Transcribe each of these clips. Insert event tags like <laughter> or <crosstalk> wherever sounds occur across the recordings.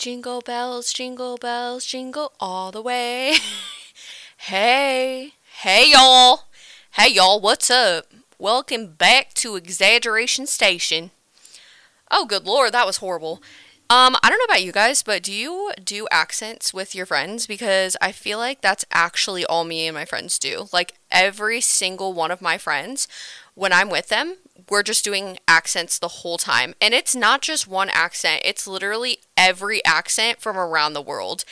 Jingle bells, jingle bells, jingle all the way. <laughs> hey, hey y'all. Hey y'all, what's up? Welcome back to Exaggeration Station. Oh, good lord, that was horrible. Um, I don't know about you guys, but do you do accents with your friends? Because I feel like that's actually all me and my friends do. Like every single one of my friends, when I'm with them, we're just doing accents the whole time. And it's not just one accent, it's literally every accent from around the world.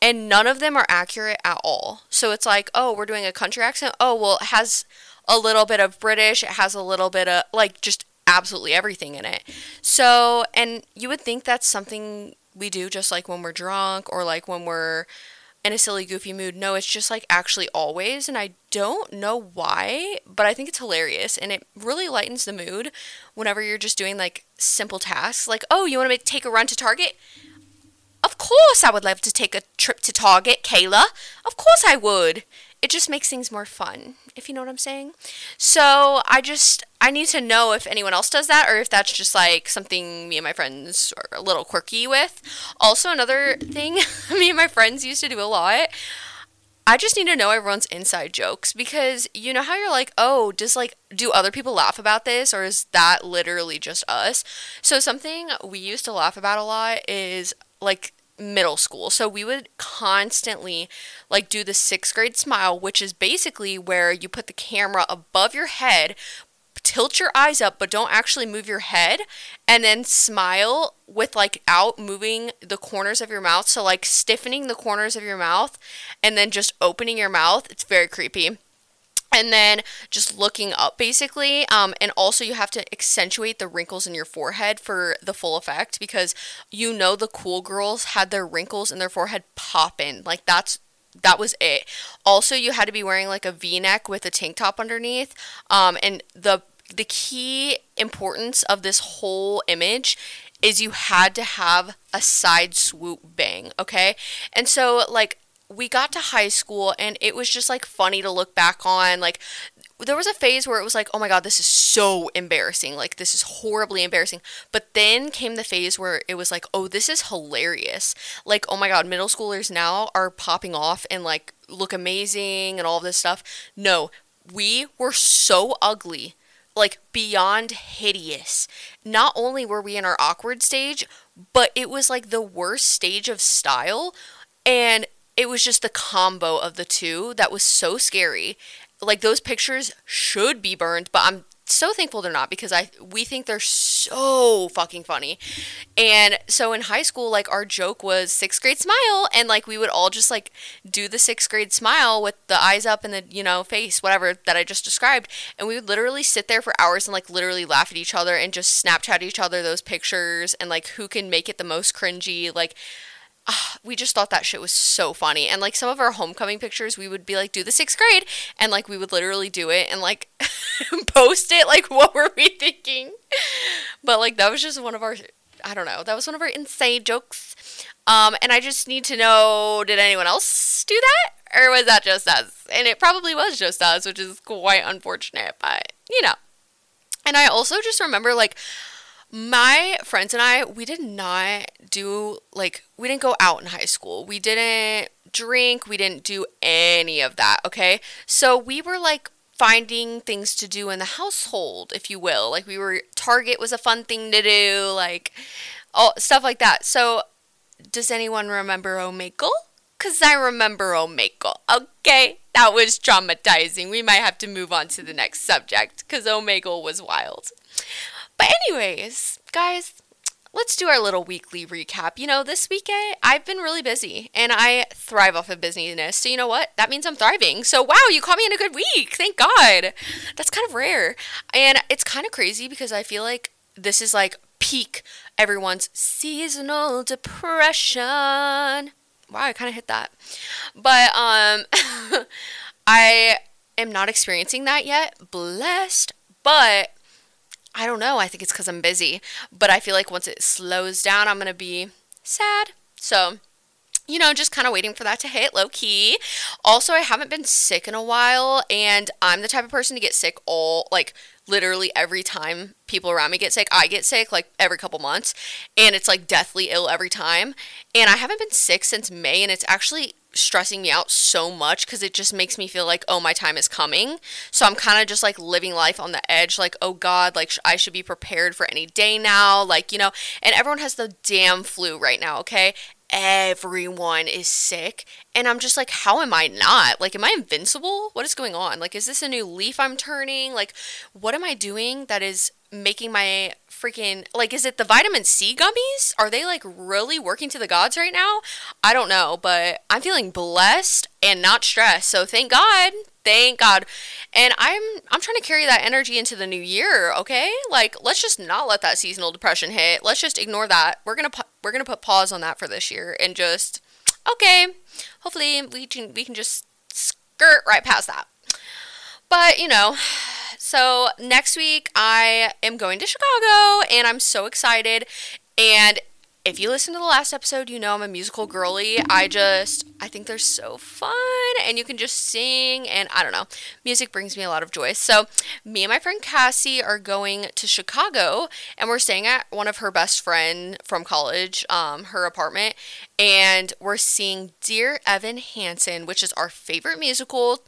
And none of them are accurate at all. So it's like, oh, we're doing a country accent. Oh, well, it has a little bit of British, it has a little bit of like just absolutely everything in it. So, and you would think that's something we do just like when we're drunk or like when we're in a silly, goofy mood. No, it's just like actually always. And I don't know why, but I think it's hilarious. And it really lightens the mood whenever you're just doing like simple tasks. Like, oh, you want to take a run to Target? Of course, I would love to take a trip to Target, Kayla. Of course, I would. It just makes things more fun, if you know what I'm saying. So I just I need to know if anyone else does that or if that's just like something me and my friends are a little quirky with. Also, another thing <laughs> me and my friends used to do a lot. I just need to know everyone's inside jokes because you know how you're like, oh, does like, do other people laugh about this or is that literally just us? So, something we used to laugh about a lot is like middle school. So we would constantly like do the sixth grade smile, which is basically where you put the camera above your head, tilt your eyes up but don't actually move your head and then smile with like out moving the corners of your mouth. So like stiffening the corners of your mouth and then just opening your mouth. It's very creepy and then just looking up basically um, and also you have to accentuate the wrinkles in your forehead for the full effect because you know the cool girls had their wrinkles in their forehead popping like that's that was it also you had to be wearing like a v-neck with a tank top underneath um, and the the key importance of this whole image is you had to have a side swoop bang, okay? And so like we got to high school and it was just like funny to look back on like there was a phase where it was like, oh my god, this is so embarrassing. Like, this is horribly embarrassing. But then came the phase where it was like, oh, this is hilarious. Like, oh my god, middle schoolers now are popping off and like look amazing and all this stuff. No, we were so ugly like beyond hideous. Not only were we in our awkward stage, but it was like the worst stage of style. And it was just the combo of the two that was so scary. Like those pictures should be burned, but I'm so thankful they're not because I we think they're so fucking funny. And so in high school, like our joke was sixth grade smile, and like we would all just like do the sixth grade smile with the eyes up and the you know face, whatever that I just described, and we would literally sit there for hours and like literally laugh at each other and just Snapchat each other those pictures and like who can make it the most cringy, like uh, <sighs> we just thought that shit was so funny. And like some of our homecoming pictures, we would be like, do the sixth grade. And like we would literally do it and like <laughs> post it. Like, what were we thinking? But like that was just one of our, I don't know, that was one of our insane jokes. Um, and I just need to know did anyone else do that? Or was that just us? And it probably was just us, which is quite unfortunate, but you know. And I also just remember like, my friends and I, we did not do like we didn't go out in high school. We didn't drink, we didn't do any of that, okay? So we were like finding things to do in the household, if you will. Like we were Target was a fun thing to do, like all stuff like that. So does anyone remember Omegle? Cause I remember Omegle. Okay, that was traumatizing. We might have to move on to the next subject because Omegle was wild. But, anyways, guys, let's do our little weekly recap. You know, this weekend I've been really busy and I thrive off of busyness. So, you know what? That means I'm thriving. So, wow, you caught me in a good week. Thank God. That's kind of rare. And it's kind of crazy because I feel like this is like peak everyone's seasonal depression. Wow, I kind of hit that. But um <laughs> I am not experiencing that yet. Blessed, but I don't know. I think it's because I'm busy. But I feel like once it slows down, I'm going to be sad. So, you know, just kind of waiting for that to hit low key. Also, I haven't been sick in a while, and I'm the type of person to get sick all like literally every time people around me get sick. I get sick like every couple months, and it's like deathly ill every time. And I haven't been sick since May, and it's actually stressing me out so much because it just makes me feel like oh my time is coming. So i'm kind of just like living life on the edge like oh god like sh- i should be prepared for any day now like you know and everyone has the damn flu right now okay? Everyone is sick and i'm just like how am i not? Like am i invincible? What is going on? Like is this a new leaf i'm turning? Like what am i doing that is making my freaking like is it the vitamin C gummies? Are they like really working to the gods right now? I don't know, but I'm feeling blessed and not stressed. So thank God. Thank God. And I'm I'm trying to carry that energy into the new year, okay? Like let's just not let that seasonal depression hit. Let's just ignore that. We're going to we're going to put pause on that for this year and just okay. Hopefully we can we can just skirt right past that. But, you know, so next week I am going to Chicago and I'm so excited. And if you listen to the last episode, you know I'm a musical girly. I just, I think they're so fun and you can just sing and I don't know. Music brings me a lot of joy. So, me and my friend Cassie are going to Chicago and we're staying at one of her best friend from college, um, her apartment, and we're seeing Dear Evan Hansen, which is our favorite musical.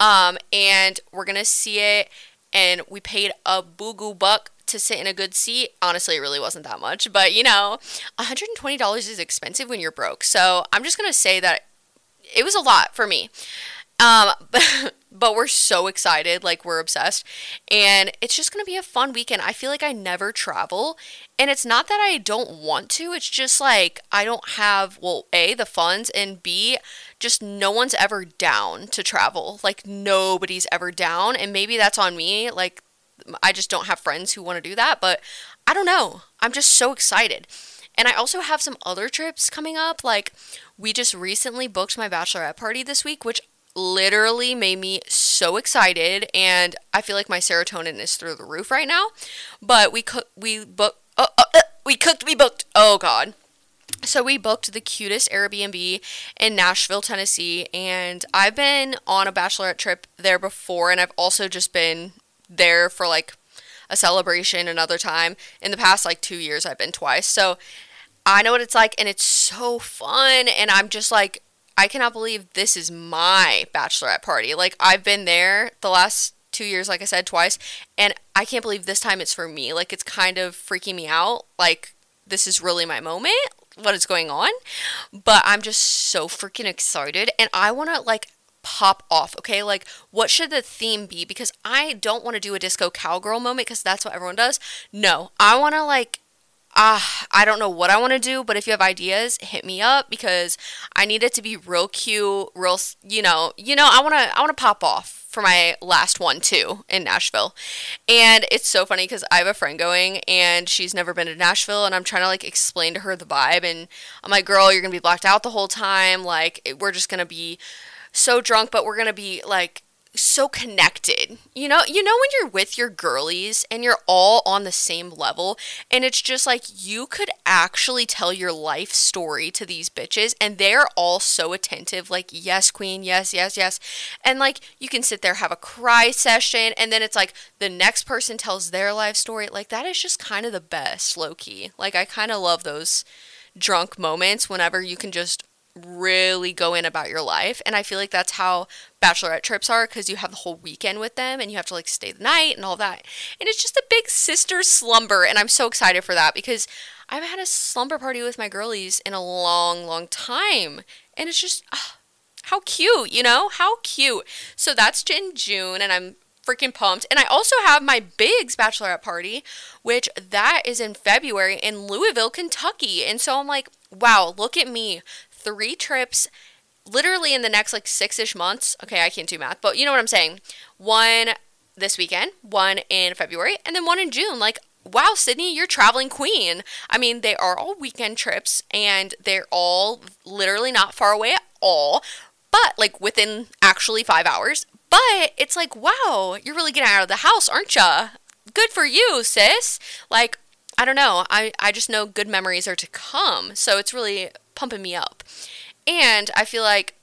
Um, and we're gonna see it, and we paid a boo goo buck to sit in a good seat. Honestly, it really wasn't that much, but you know, $120 is expensive when you're broke. So I'm just gonna say that it was a lot for me. Um, <laughs> but, but we're so excited, like we're obsessed, and it's just gonna be a fun weekend. I feel like I never travel, and it's not that I don't want to. It's just like I don't have well, a the funds, and b just no one's ever down to travel. Like nobody's ever down, and maybe that's on me. Like I just don't have friends who want to do that, but I don't know. I'm just so excited. And I also have some other trips coming up. Like, we just recently booked my bachelorette party this week, which literally made me so excited and I feel like my serotonin is through the roof right now. But we cook we booked oh, oh, uh, we cooked we booked. Oh god. So we booked the cutest Airbnb in Nashville, Tennessee, and I've been on a bachelorette trip there before and I've also just been there for like a celebration another time. In the past like 2 years I've been twice. So I know what it's like and it's so fun and I'm just like I cannot believe this is my bachelorette party. Like I've been there the last two years, like I said twice, and I can't believe this time it's for me. Like it's kind of freaking me out. Like this is really my moment. What is going on? But I'm just so freaking excited, and I want to like pop off, okay? Like, what should the theme be? Because I don't want to do a disco cowgirl moment because that's what everyone does. No, I want to like uh, I don't know what I want to do, but if you have ideas, hit me up because I need it to be real cute, real, you know, you know, I want to I want to pop off for my last one too in Nashville. And it's so funny cuz I have a friend going and she's never been to Nashville and I'm trying to like explain to her the vibe and I'm like, "Girl, you're going to be blacked out the whole time. Like we're just going to be so drunk, but we're going to be like so connected. You know, you know when you're with your girlies and you're all on the same level and it's just like you could actually tell your life story to these bitches and they're all so attentive like yes queen, yes, yes, yes. And like you can sit there have a cry session and then it's like the next person tells their life story. Like that is just kind of the best low key. Like I kind of love those drunk moments whenever you can just really go in about your life. And I feel like that's how bachelorette trips are because you have the whole weekend with them and you have to like stay the night and all that. And it's just a big sister slumber. And I'm so excited for that because I haven't had a slumber party with my girlies in a long, long time. And it's just, oh, how cute, you know? How cute. So that's in June and I'm freaking pumped. And I also have my Biggs bachelorette party, which that is in February in Louisville, Kentucky. And so I'm like, wow, look at me three trips literally in the next like six ish months. Okay, I can't do math, but you know what I'm saying. One this weekend, one in February, and then one in June. Like, wow, Sydney, you're traveling queen. I mean, they are all weekend trips and they're all literally not far away at all, but like within actually five hours. But it's like, wow, you're really getting out of the house, aren't ya? Good for you, sis. Like, I don't know. I, I just know good memories are to come. So it's really pumping me up. And I feel like,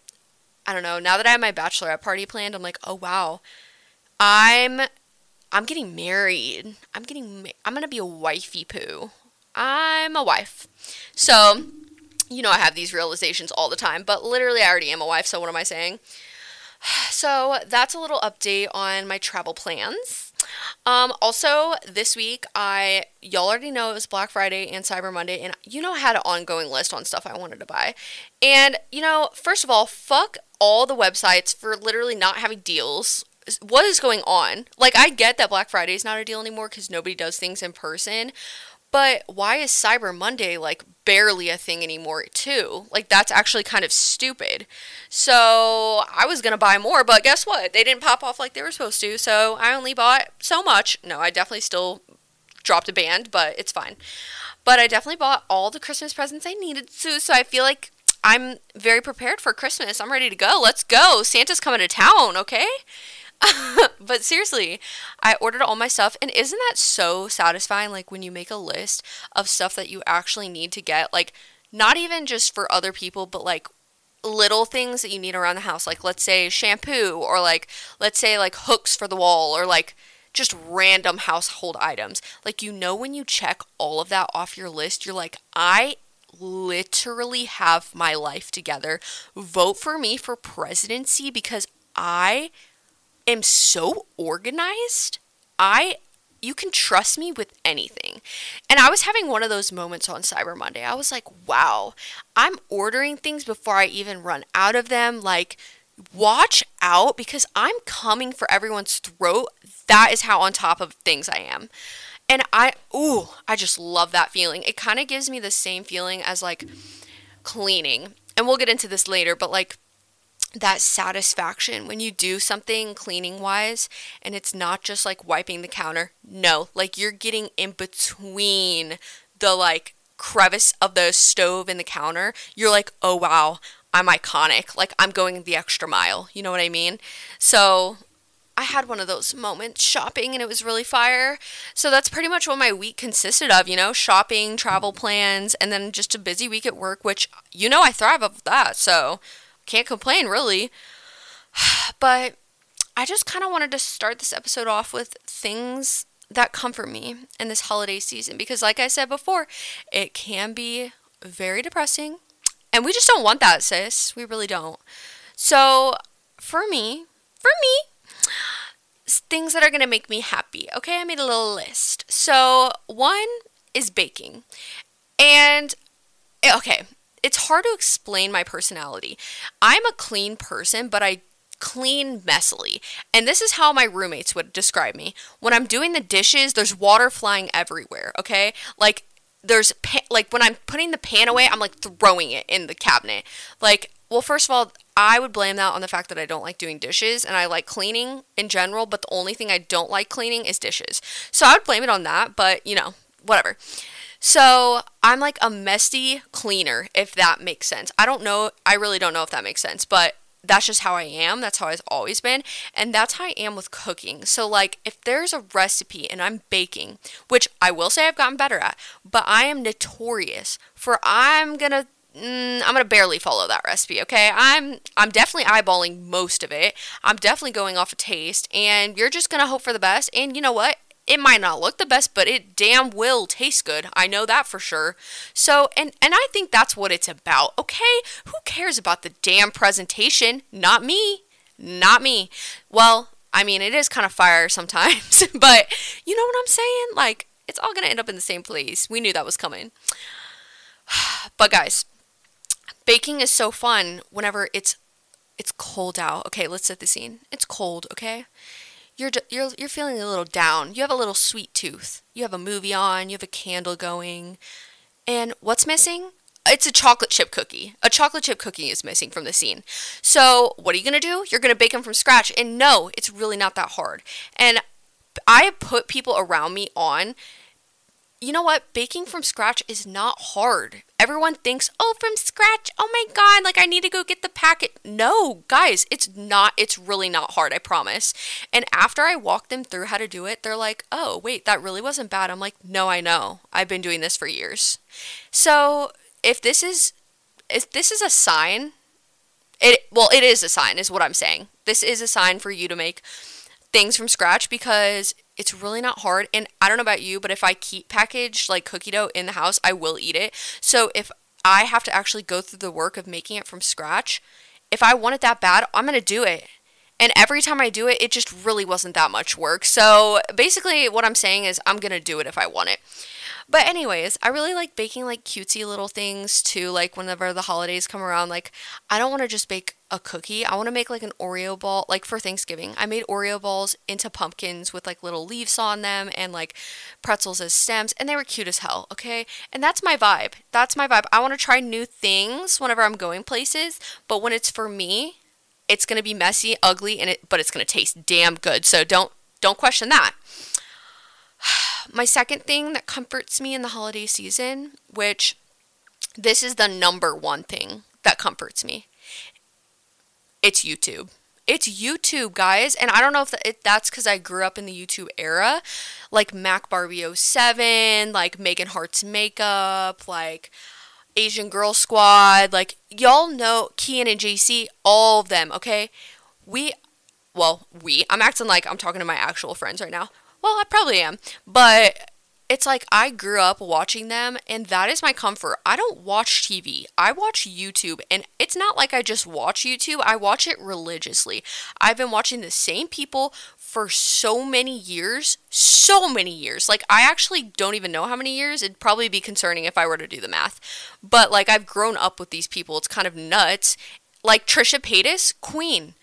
I don't know, now that I have my bachelorette party planned, I'm like, oh wow, I'm I'm getting married. I'm getting I'm gonna be a wifey poo. I'm a wife. So, you know, I have these realizations all the time, but literally, I already am a wife. So, what am I saying? <sighs> So, that's a little update on my travel plans. Um, also, this week, I y'all already know it was Black Friday and Cyber Monday, and you know I had an ongoing list on stuff I wanted to buy. And you know, first of all, fuck all the websites for literally not having deals what is going on? Like, I get that Black Friday is not a deal anymore because nobody does things in person, but why is Cyber Monday like barely a thing anymore, too? Like, that's actually kind of stupid. So, I was gonna buy more, but guess what? They didn't pop off like they were supposed to, so I only bought so much. No, I definitely still dropped a band, but it's fine. But I definitely bought all the Christmas presents I needed to, so I feel like I'm very prepared for Christmas. I'm ready to go. Let's go. Santa's coming to town, okay? <laughs> but seriously, I ordered all my stuff, and isn't that so satisfying? Like when you make a list of stuff that you actually need to get, like not even just for other people, but like little things that you need around the house, like let's say shampoo, or like let's say like hooks for the wall, or like just random household items. Like you know, when you check all of that off your list, you're like, I literally have my life together. Vote for me for presidency because I am so organized. I you can trust me with anything. And I was having one of those moments on Cyber Monday. I was like, wow, I'm ordering things before I even run out of them. Like, watch out because I'm coming for everyone's throat. That is how on top of things I am. And I, ooh, I just love that feeling. It kind of gives me the same feeling as like cleaning. And we'll get into this later, but like that satisfaction when you do something cleaning wise and it's not just like wiping the counter. No, like you're getting in between the like crevice of the stove and the counter. You're like, oh wow, I'm iconic. Like I'm going the extra mile. You know what I mean? So I had one of those moments shopping and it was really fire. So that's pretty much what my week consisted of, you know, shopping, travel plans, and then just a busy week at work, which you know I thrive off that. So can't complain, really. <sighs> But I just kind of wanted to start this episode off with things that comfort me in this holiday season because, like I said before, it can be very depressing. And we just don't want that, sis. We really don't. So, for me, for me, things that are going to make me happy. Okay, I made a little list. So, one is baking. And, eh, okay, it's hard to explain my personality. I'm a clean person, but I clean messily. And this is how my roommates would describe me. When I'm doing the dishes, there's water flying everywhere, okay? Like there's like when I'm putting the pan away, I'm like throwing it in the cabinet. Like, well, first of all, I would blame that on the fact that I don't like doing dishes and I like cleaning in general, but the only thing I don't like cleaning is dishes. So I would blame it on that, but you know, whatever. So I'm like a messy cleaner, if that makes sense. I don't know. I really don't know if that makes sense, but that's just how I am. That's how I've always been. And that's how I am with cooking. So, like, if there's a recipe and I'm baking, which I will say I've gotten better at, but I am notorious for I'm going to. Mm, I'm gonna barely follow that recipe, okay? I'm I'm definitely eyeballing most of it. I'm definitely going off a of taste, and you're just gonna hope for the best. And you know what? It might not look the best, but it damn will taste good. I know that for sure. So, and and I think that's what it's about. Okay? Who cares about the damn presentation? Not me. Not me. Well, I mean, it is kind of fire sometimes, <laughs> but you know what I'm saying? Like it's all going to end up in the same place. We knew that was coming. <sighs> but guys, baking is so fun whenever it's it's cold out. Okay, let's set the scene. It's cold, okay? You're you're you're feeling a little down. You have a little sweet tooth. You have a movie on, you have a candle going. And what's missing? It's a chocolate chip cookie. A chocolate chip cookie is missing from the scene. So, what are you going to do? You're going to bake them from scratch. And no, it's really not that hard. And I put people around me on you know what? Baking from scratch is not hard. Everyone thinks, oh, from scratch, oh my God, like I need to go get the packet. No, guys, it's not, it's really not hard, I promise. And after I walk them through how to do it, they're like, oh, wait, that really wasn't bad. I'm like, no, I know. I've been doing this for years. So if this is if this is a sign. It well, it is a sign, is what I'm saying. This is a sign for you to make things from scratch because it's really not hard. And I don't know about you, but if I keep packaged like cookie dough in the house, I will eat it. So if I have to actually go through the work of making it from scratch, if I want it that bad, I'm gonna do it. And every time I do it, it just really wasn't that much work. So basically, what I'm saying is, I'm gonna do it if I want it. But anyways, I really like baking like cutesy little things too. Like whenever the holidays come around, like I don't want to just bake a cookie. I want to make like an Oreo ball. Like for Thanksgiving, I made Oreo balls into pumpkins with like little leaves on them and like pretzels as stems, and they were cute as hell. Okay, and that's my vibe. That's my vibe. I want to try new things whenever I'm going places, but when it's for me, it's gonna be messy, ugly, and it but it's gonna taste damn good. So don't don't question that. My second thing that comforts me in the holiday season, which this is the number one thing that comforts me, it's YouTube. It's YouTube, guys. And I don't know if that's because I grew up in the YouTube era, like Mac Barbie 07, like Megan Hart's makeup, like Asian Girl Squad. Like, y'all know Kian and JC, all of them, okay? We, well, we, I'm acting like I'm talking to my actual friends right now. Well, I probably am. But it's like I grew up watching them and that is my comfort. I don't watch TV. I watch YouTube and it's not like I just watch YouTube. I watch it religiously. I've been watching the same people for so many years, so many years. Like I actually don't even know how many years. It'd probably be concerning if I were to do the math. But like I've grown up with these people. It's kind of nuts. Like Trisha Paytas, Queen.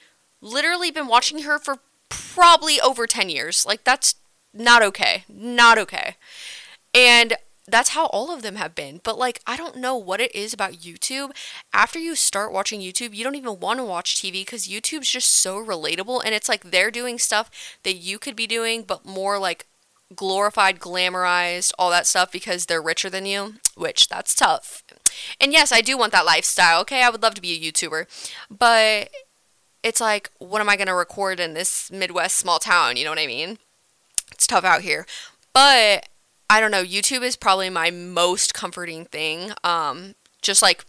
Literally been watching her for probably over 10 years. Like that's not okay. Not okay. And that's how all of them have been. But like, I don't know what it is about YouTube. After you start watching YouTube, you don't even want to watch TV because YouTube's just so relatable. And it's like they're doing stuff that you could be doing, but more like glorified, glamorized, all that stuff because they're richer than you, which that's tough. And yes, I do want that lifestyle. Okay, I would love to be a YouTuber. But it's like, what am I going to record in this Midwest small town? You know what I mean? It's tough out here. But I don't know, YouTube is probably my most comforting thing. Um, just like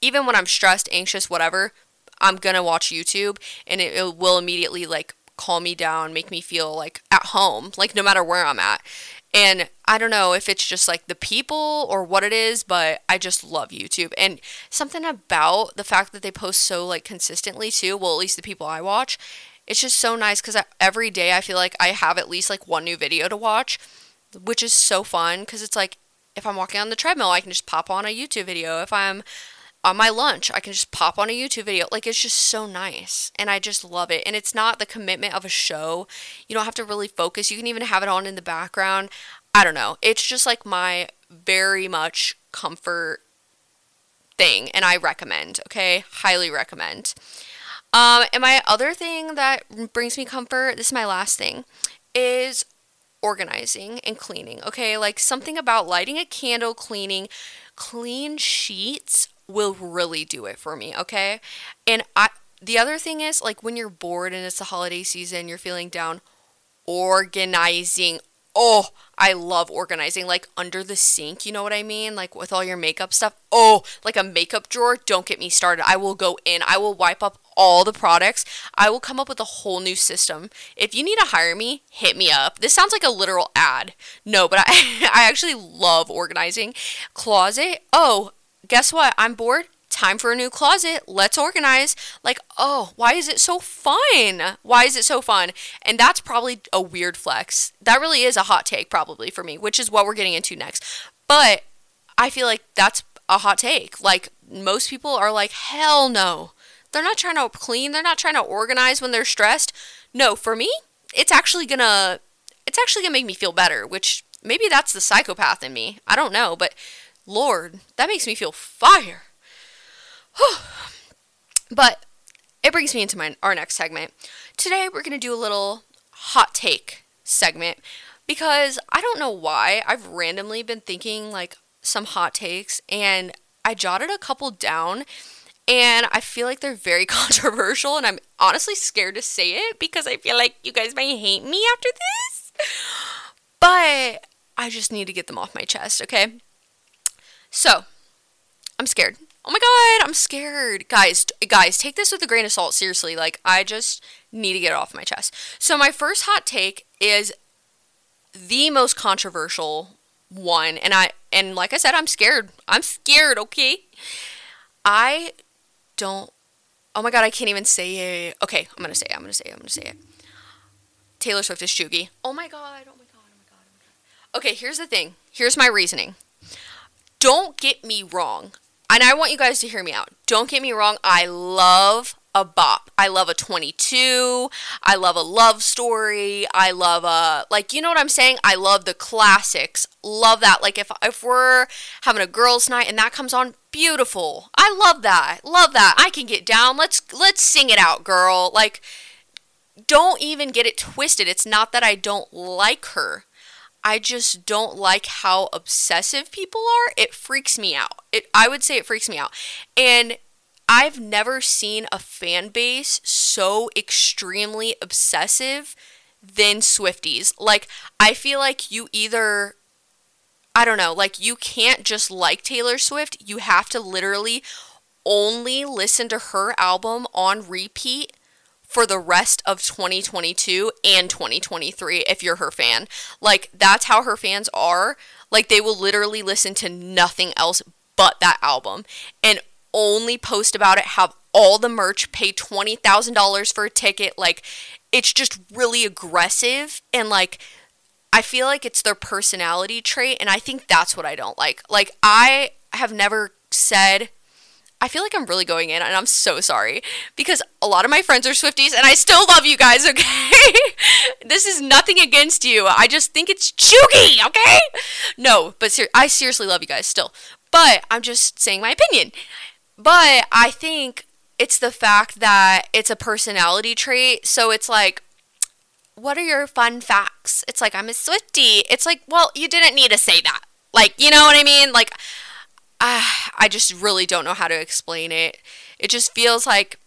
even when I'm stressed, anxious, whatever, I'm gonna watch YouTube and it, it will immediately like calm me down, make me feel like at home, like no matter where I'm at. And I don't know if it's just like the people or what it is, but I just love YouTube. And something about the fact that they post so like consistently too, well, at least the people I watch, it's just so nice because every day I feel like I have at least like one new video to watch, which is so fun because it's like if I'm walking on the treadmill, I can just pop on a YouTube video. If I'm on my lunch, I can just pop on a YouTube video. Like it's just so nice. And I just love it. And it's not the commitment of a show. You don't have to really focus. You can even have it on in the background. I don't know. It's just like my very much comfort thing. And I recommend, okay? Highly recommend. Um, and my other thing that brings me comfort, this is my last thing, is organizing and cleaning. Okay, like something about lighting a candle, cleaning, clean sheets will really do it for me. Okay, and I. The other thing is like when you're bored and it's the holiday season, you're feeling down, organizing oh, I love organizing like under the sink, you know what I mean? Like with all your makeup stuff. Oh, like a makeup drawer, don't get me started. I will go in, I will wipe up all the products. I will come up with a whole new system. If you need to hire me, hit me up. This sounds like a literal ad. No, but I <laughs> I actually love organizing. Closet. Oh, guess what? I'm bored time for a new closet. Let's organize. Like, oh, why is it so fun? Why is it so fun? And that's probably a weird flex. That really is a hot take, probably for me, which is what we're getting into next. But I feel like that's a hot take. Like, most people are like, hell no. They're not trying to clean, they're not trying to organize when they're stressed. No, for me, it's actually gonna it's actually gonna make me feel better, which maybe that's the psychopath in me. I don't know, but Lord, that makes me feel fire. <sighs> but it brings me into my our next segment. Today we're going to do a little hot take segment because I don't know why I've randomly been thinking like some hot takes and I jotted a couple down and I feel like they're very <laughs> controversial and I'm honestly scared to say it because I feel like you guys might hate me after this. But I just need to get them off my chest, okay? So, I'm scared Oh my god, I'm scared. Guys, guys, take this with a grain of salt seriously. Like I just need to get it off my chest. So my first hot take is the most controversial one and I and like I said I'm scared. I'm scared, okay? I don't Oh my god, I can't even say it. Okay, I'm to say it. I'm to say it. I'm to say it. Taylor Swift is Cheugy. Oh. Oh my god. Oh my god. Oh my god. Okay, here's the thing. Here's my reasoning. Don't get me wrong. And I want you guys to hear me out. Don't get me wrong. I love a bop. I love a 22. I love a love story. I love a like you know what I'm saying? I love the classics. Love that. Like if if we're having a girls night and that comes on, beautiful. I love that. Love that. I can get down. Let's let's sing it out, girl. Like don't even get it twisted. It's not that I don't like her. I just don't like how obsessive people are. It freaks me out. It I would say it freaks me out. And I've never seen a fan base so extremely obsessive than Swifties. Like I feel like you either I don't know, like you can't just like Taylor Swift. You have to literally only listen to her album on repeat for the rest of 2022 and 2023 if you're her fan. Like that's how her fans are. Like they will literally listen to nothing else but that album and only post about it, have all the merch, pay $20,000 for a ticket. Like it's just really aggressive and like I feel like it's their personality trait and I think that's what I don't like. Like I have never said I feel like I'm really going in and I'm so sorry because a lot of my friends are Swifties and I still love you guys, <laughs> okay? this is nothing against you. I just think it's cheugy, okay? No, but ser- I seriously love you guys still. But I'm just saying my opinion. But I think it's the fact that it's a personality trait. So it's like, what are your fun facts? It's like, I'm a Swiftie. It's like, well, you didn't need to say that. Like, you know what I mean? Like, uh, I just really don't know how to explain it. It just feels like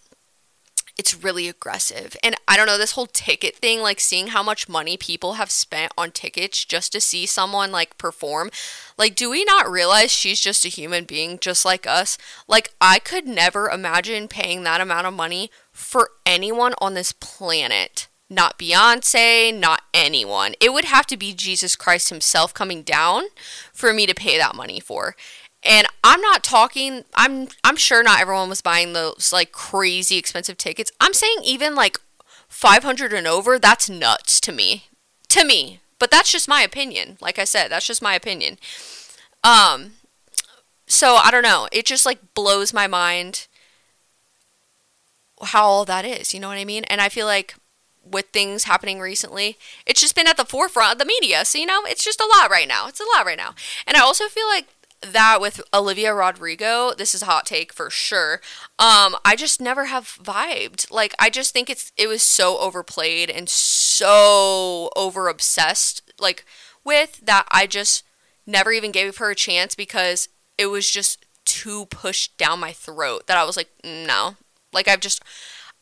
it's really aggressive. And I don't know, this whole ticket thing, like seeing how much money people have spent on tickets just to see someone like perform. Like, do we not realize she's just a human being just like us? Like, I could never imagine paying that amount of money for anyone on this planet. Not Beyonce, not anyone. It would have to be Jesus Christ himself coming down for me to pay that money for. And I'm not talking I'm I'm sure not everyone was buying those like crazy expensive tickets. I'm saying even like 500 and over, that's nuts to me. To me. But that's just my opinion. Like I said, that's just my opinion. Um so I don't know. It just like blows my mind how all that is, you know what I mean? And I feel like with things happening recently, it's just been at the forefront of the media. So, you know, it's just a lot right now. It's a lot right now. And I also feel like that with Olivia Rodrigo, this is a hot take for sure. Um, I just never have vibed. Like I just think it's it was so overplayed and so over obsessed like with that I just never even gave her a chance because it was just too pushed down my throat that I was like, no. Like I've just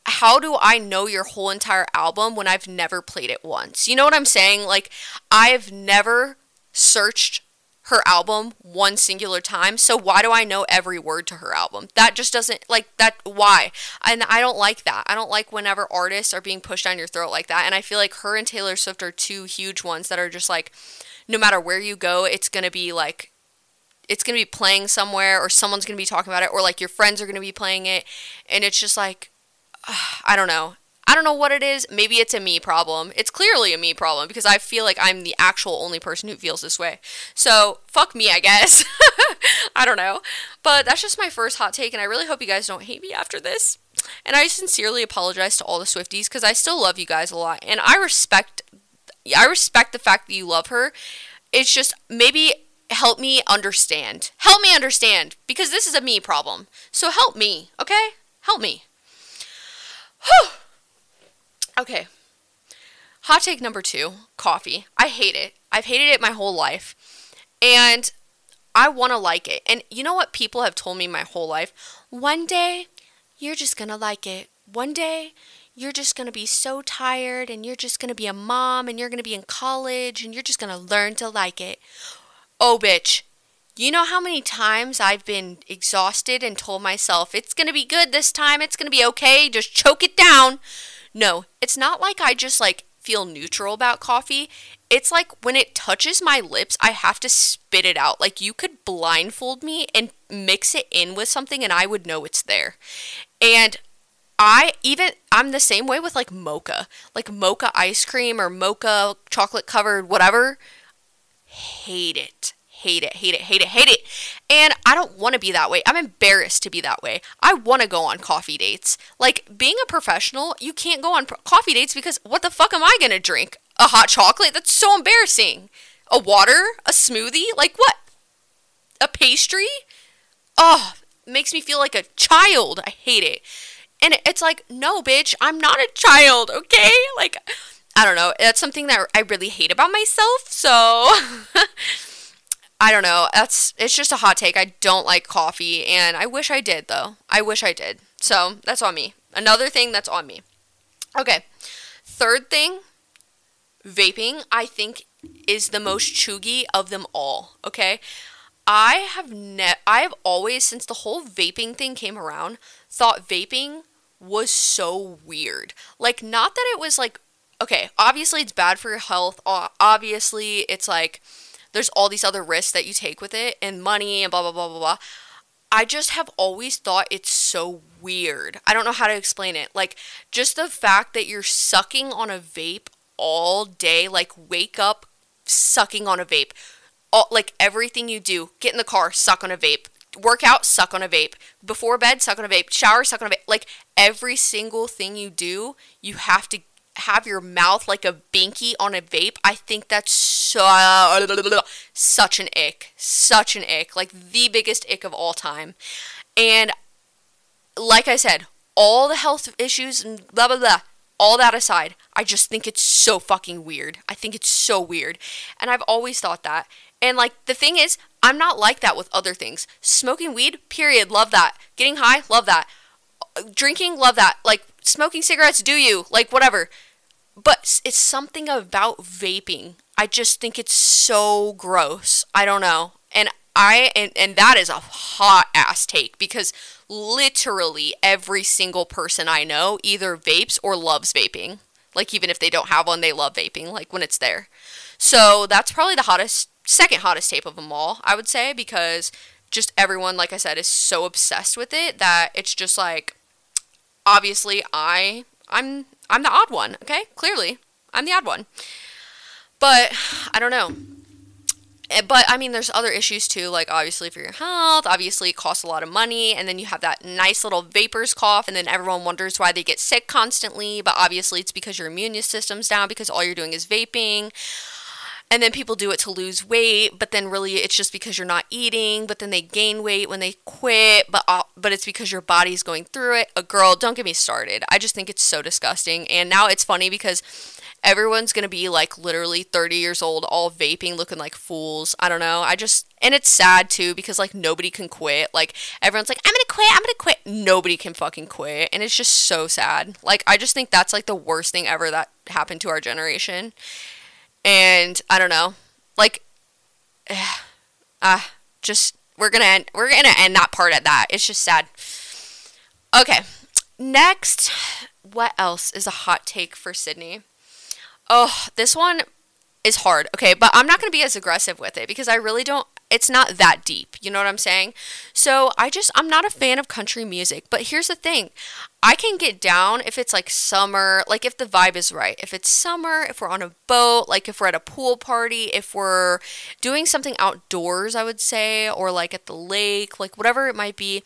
how do I know your whole entire album when I've never played it once? You know what I'm saying? Like I've never searched her album one singular time. So why do I know every word to her album? That just doesn't like that why? And I don't like that. I don't like whenever artists are being pushed down your throat like that. And I feel like her and Taylor Swift are two huge ones that are just like no matter where you go, it's going to be like it's going to be playing somewhere or someone's going to be talking about it or like your friends are going to be playing it and it's just like <sighs> I don't know. I don't know what it is. Maybe it's a me problem. It's clearly a me problem because I feel like I'm the actual only person who feels this way. So, fuck me, I guess. <laughs> I don't know. But that's just my first hot take, and I really hope you guys don't hate me after this. And I sincerely apologize to all the Swifties because I still love you guys a lot. And I respect I respect the fact that you love her. It's just maybe help me understand. Help me understand because this is a me problem. So help me, okay? Help me. <sighs> Whew. Okay. Hot take number two coffee. I hate it. I've hated it my whole life. And I want to like it. And you know what people have told me my whole life? One day, you're just going to like it. One day, you're just going to be so tired and you're just going to be a mom and you're going to be in college and you're just going to learn to like it. Oh, bitch. You know how many times I've been exhausted and told myself, it's going to be good this time, it's going to be okay, just choke it down. No, it's not like I just like feel neutral about coffee. It's like when it touches my lips, I have to spit it out. Like you could blindfold me and mix it in with something and I would know it's there. And I even I'm the same way with like mocha. Like mocha ice cream or mocha chocolate covered whatever. Hate it hate it, hate it, hate it, hate it. And I don't want to be that way. I'm embarrassed to be that way. I want to go on coffee dates. Like being a professional, you can't go on pro- coffee dates because what the fuck am I going to drink? A hot chocolate? That's so embarrassing. A water? A smoothie? Like what? A pastry? Oh, makes me feel like a child. I hate it. And it's like, no, bitch, I'm not a child, okay? Like, I don't know. That's something that I really hate about myself. So <laughs> I don't know. That's it's just a hot take. I don't like coffee and I wish I did though. I wish I did. So, that's on me. Another thing that's on me. Okay. Third thing, vaping, I think is the most cheugy of them all, okay? I have ne- I have always since the whole vaping thing came around thought vaping was so weird. Like not that it was like okay, obviously it's bad for your health. Obviously it's like there's all these other risks that you take with it and money and blah blah blah blah blah. I just have always thought it's so weird. I don't know how to explain it. Like just the fact that you're sucking on a vape all day, like wake up sucking on a vape. All, like everything you do, get in the car, suck on a vape. Work out, suck on a vape. Before bed, suck on a vape. Shower, suck on a vape. Like every single thing you do, you have to have your mouth like a binky on a vape, I think that's so such an ick. Such an ick. Like the biggest ick of all time. And like I said, all the health issues and blah blah blah, all that aside, I just think it's so fucking weird. I think it's so weird. And I've always thought that. And like the thing is, I'm not like that with other things. Smoking weed, period, love that. Getting high, love that. Drinking, love that. Like smoking cigarettes, do you? Like whatever. But it's something about vaping. I just think it's so gross. I don't know. And I and, and that is a hot ass take because literally every single person I know either vapes or loves vaping. Like even if they don't have one, they love vaping like when it's there. So that's probably the hottest second hottest tape of them all, I would say because just everyone like I said is so obsessed with it that it's just like obviously I I'm I'm the odd one, okay? Clearly, I'm the odd one. But I don't know. Eh, but I mean, there's other issues too, like obviously for your health, obviously it costs a lot of money, and then you have that nice little vapors cough, and then everyone wonders why they get sick constantly, but obviously it's because your immune system's down because all you're doing is vaping and then people do it to lose weight but then really it's just because you're not eating but then they gain weight when they quit but uh, but it's because your body's going through it. A girl don't get me started. I just think it's so disgusting. And now it's funny because everyone's gonna be like literally 30 years old all vaping looking like fools. I don't know. I just and it's sad too because like nobody can quit. Like everyone's like i'm gonna quit i'm gonna quit. Nobody can fucking quit. And it's just so sad. Like i just think that's like the worst thing ever that happened to our generation and I don't know, like, <sighs> uh, just we're gonna end, we're gonna end that part at that. It's just sad. Okay, next, what else is a hot take for Sydney? Oh, this one is hard. Okay, but I'm not gonna be as aggressive with it because I really don't it's not that deep. You know what I'm saying? So I just, I'm not a fan of country music. But here's the thing I can get down if it's like summer, like if the vibe is right. If it's summer, if we're on a boat, like if we're at a pool party, if we're doing something outdoors, I would say, or like at the lake, like whatever it might be.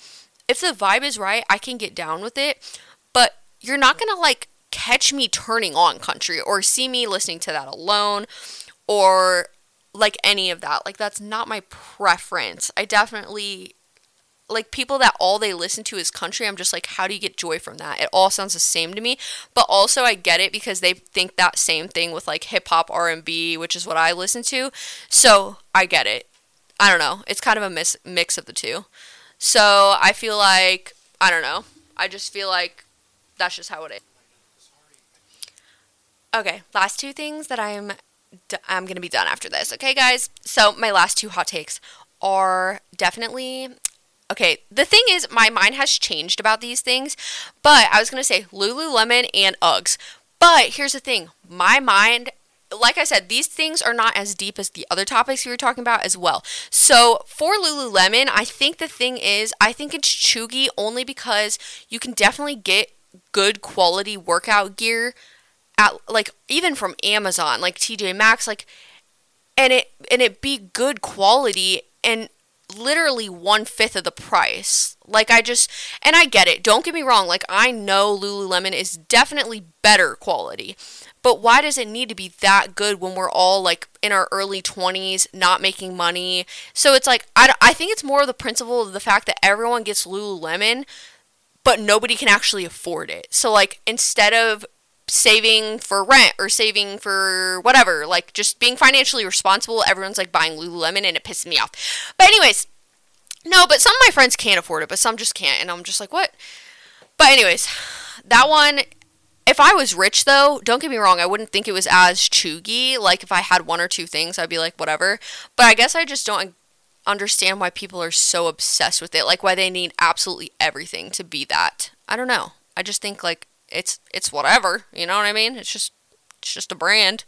If the vibe is right, I can get down with it. But you're not going to like catch me turning on country or see me listening to that alone or like any of that. Like that's not my preference. I definitely like people that all they listen to is country. I'm just like, how do you get joy from that? It all sounds the same to me. But also I get it because they think that same thing with like hip hop, R&B, which is what I listen to. So I get it. I don't know. It's kind of a mis- mix of the two. So I feel like I don't know. I just feel like that's just how it is. Okay, last two things that I'm I'm going to be done after this. Okay, guys? So, my last two hot takes are definitely okay. The thing is, my mind has changed about these things, but I was gonna say Lululemon and Uggs. But here's the thing my mind like I said, these things are not as deep as the other topics we were talking about as well. So for Lululemon, I think the thing is, I think it's cheugy only because you can definitely get good quality workout gear at like even from Amazon, like TJ Maxx, like and it and it be good quality and literally one fifth of the price. Like I just and I get it. Don't get me wrong. Like I know Lululemon is definitely better quality, but why does it need to be that good when we're all like in our early 20s, not making money? So it's like I I think it's more of the principle of the fact that everyone gets Lululemon, but nobody can actually afford it. So like instead of saving for rent or saving for whatever, like just being financially responsible. Everyone's like buying Lululemon and it pisses me off. But, anyways, no, but some of my friends can't afford it, but some just can't. And I'm just like, what? But, anyways, that one. If I was rich, though, don't get me wrong, I wouldn't think it was as cheugy. Like, if I had one or two things, I'd be like, whatever. But I guess I just don't understand why people are so obsessed with it. Like, why they need absolutely everything to be that. I don't know. I just think, like, it's it's whatever. You know what I mean? It's just it's just a brand.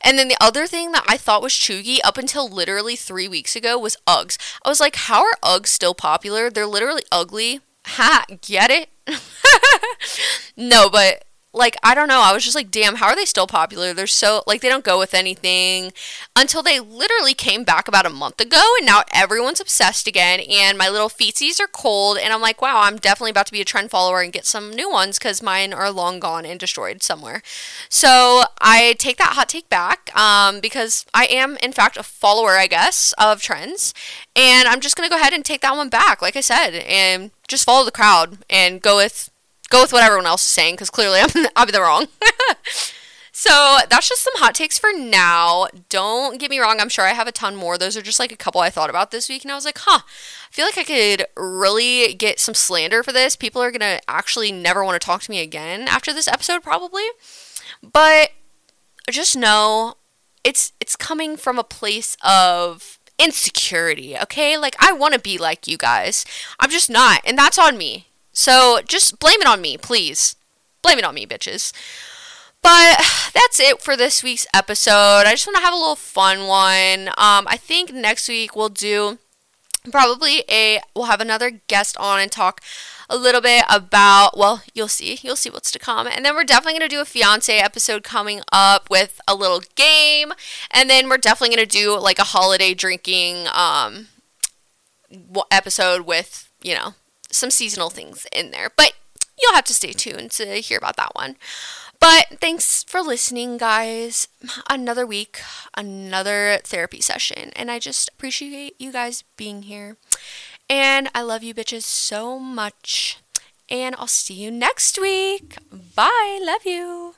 And then the other thing that I thought was cheugy up until literally three weeks ago was Uggs. I was like, how are Uggs still popular? They're literally ugly. Ha, get it? <laughs> no, but like I don't know. I was just like, damn, how are they still popular? They're so like they don't go with anything until they literally came back about a month ago, and now everyone's obsessed again. And my little feetsies are cold, and I'm like, wow, I'm definitely about to be a trend follower and get some new ones because mine are long gone and destroyed somewhere. So I take that hot take back um, because I am in fact a follower, I guess, of trends, and I'm just gonna go ahead and take that one back, like I said, and just follow the crowd and go with go with what everyone else is saying because clearly I'm <laughs> I'll be the wrong. <laughs> so that's just some hot takes for now. Don't get me wrong, I'm sure I have a ton more. Those are just like a couple I thought about this week, and I was like, huh, I feel like I could really get some slander for this. People are gonna actually never want to talk to me again after this episode, probably. But just know it's it's coming from a place of insecurity, okay? Like I want to be like you guys. I'm just not, and that's on me. So just blame it on me, please. Blame it on me, bitches. But that's it for this week's episode. I just want to have a little fun one. Um, I think next week we'll do probably a we'll have another guest on and talk a little bit about well you'll see you'll see what's to come and then we're definitely going to do a fiance episode coming up with a little game and then we're definitely going to do like a holiday drinking um episode with you know some seasonal things in there. But you'll have to stay tuned to hear about that one. But thanks for listening, guys. Another week, another therapy session. And I just appreciate you guys being here. And I love you bitches so much. And I'll see you next week. Bye. Love you.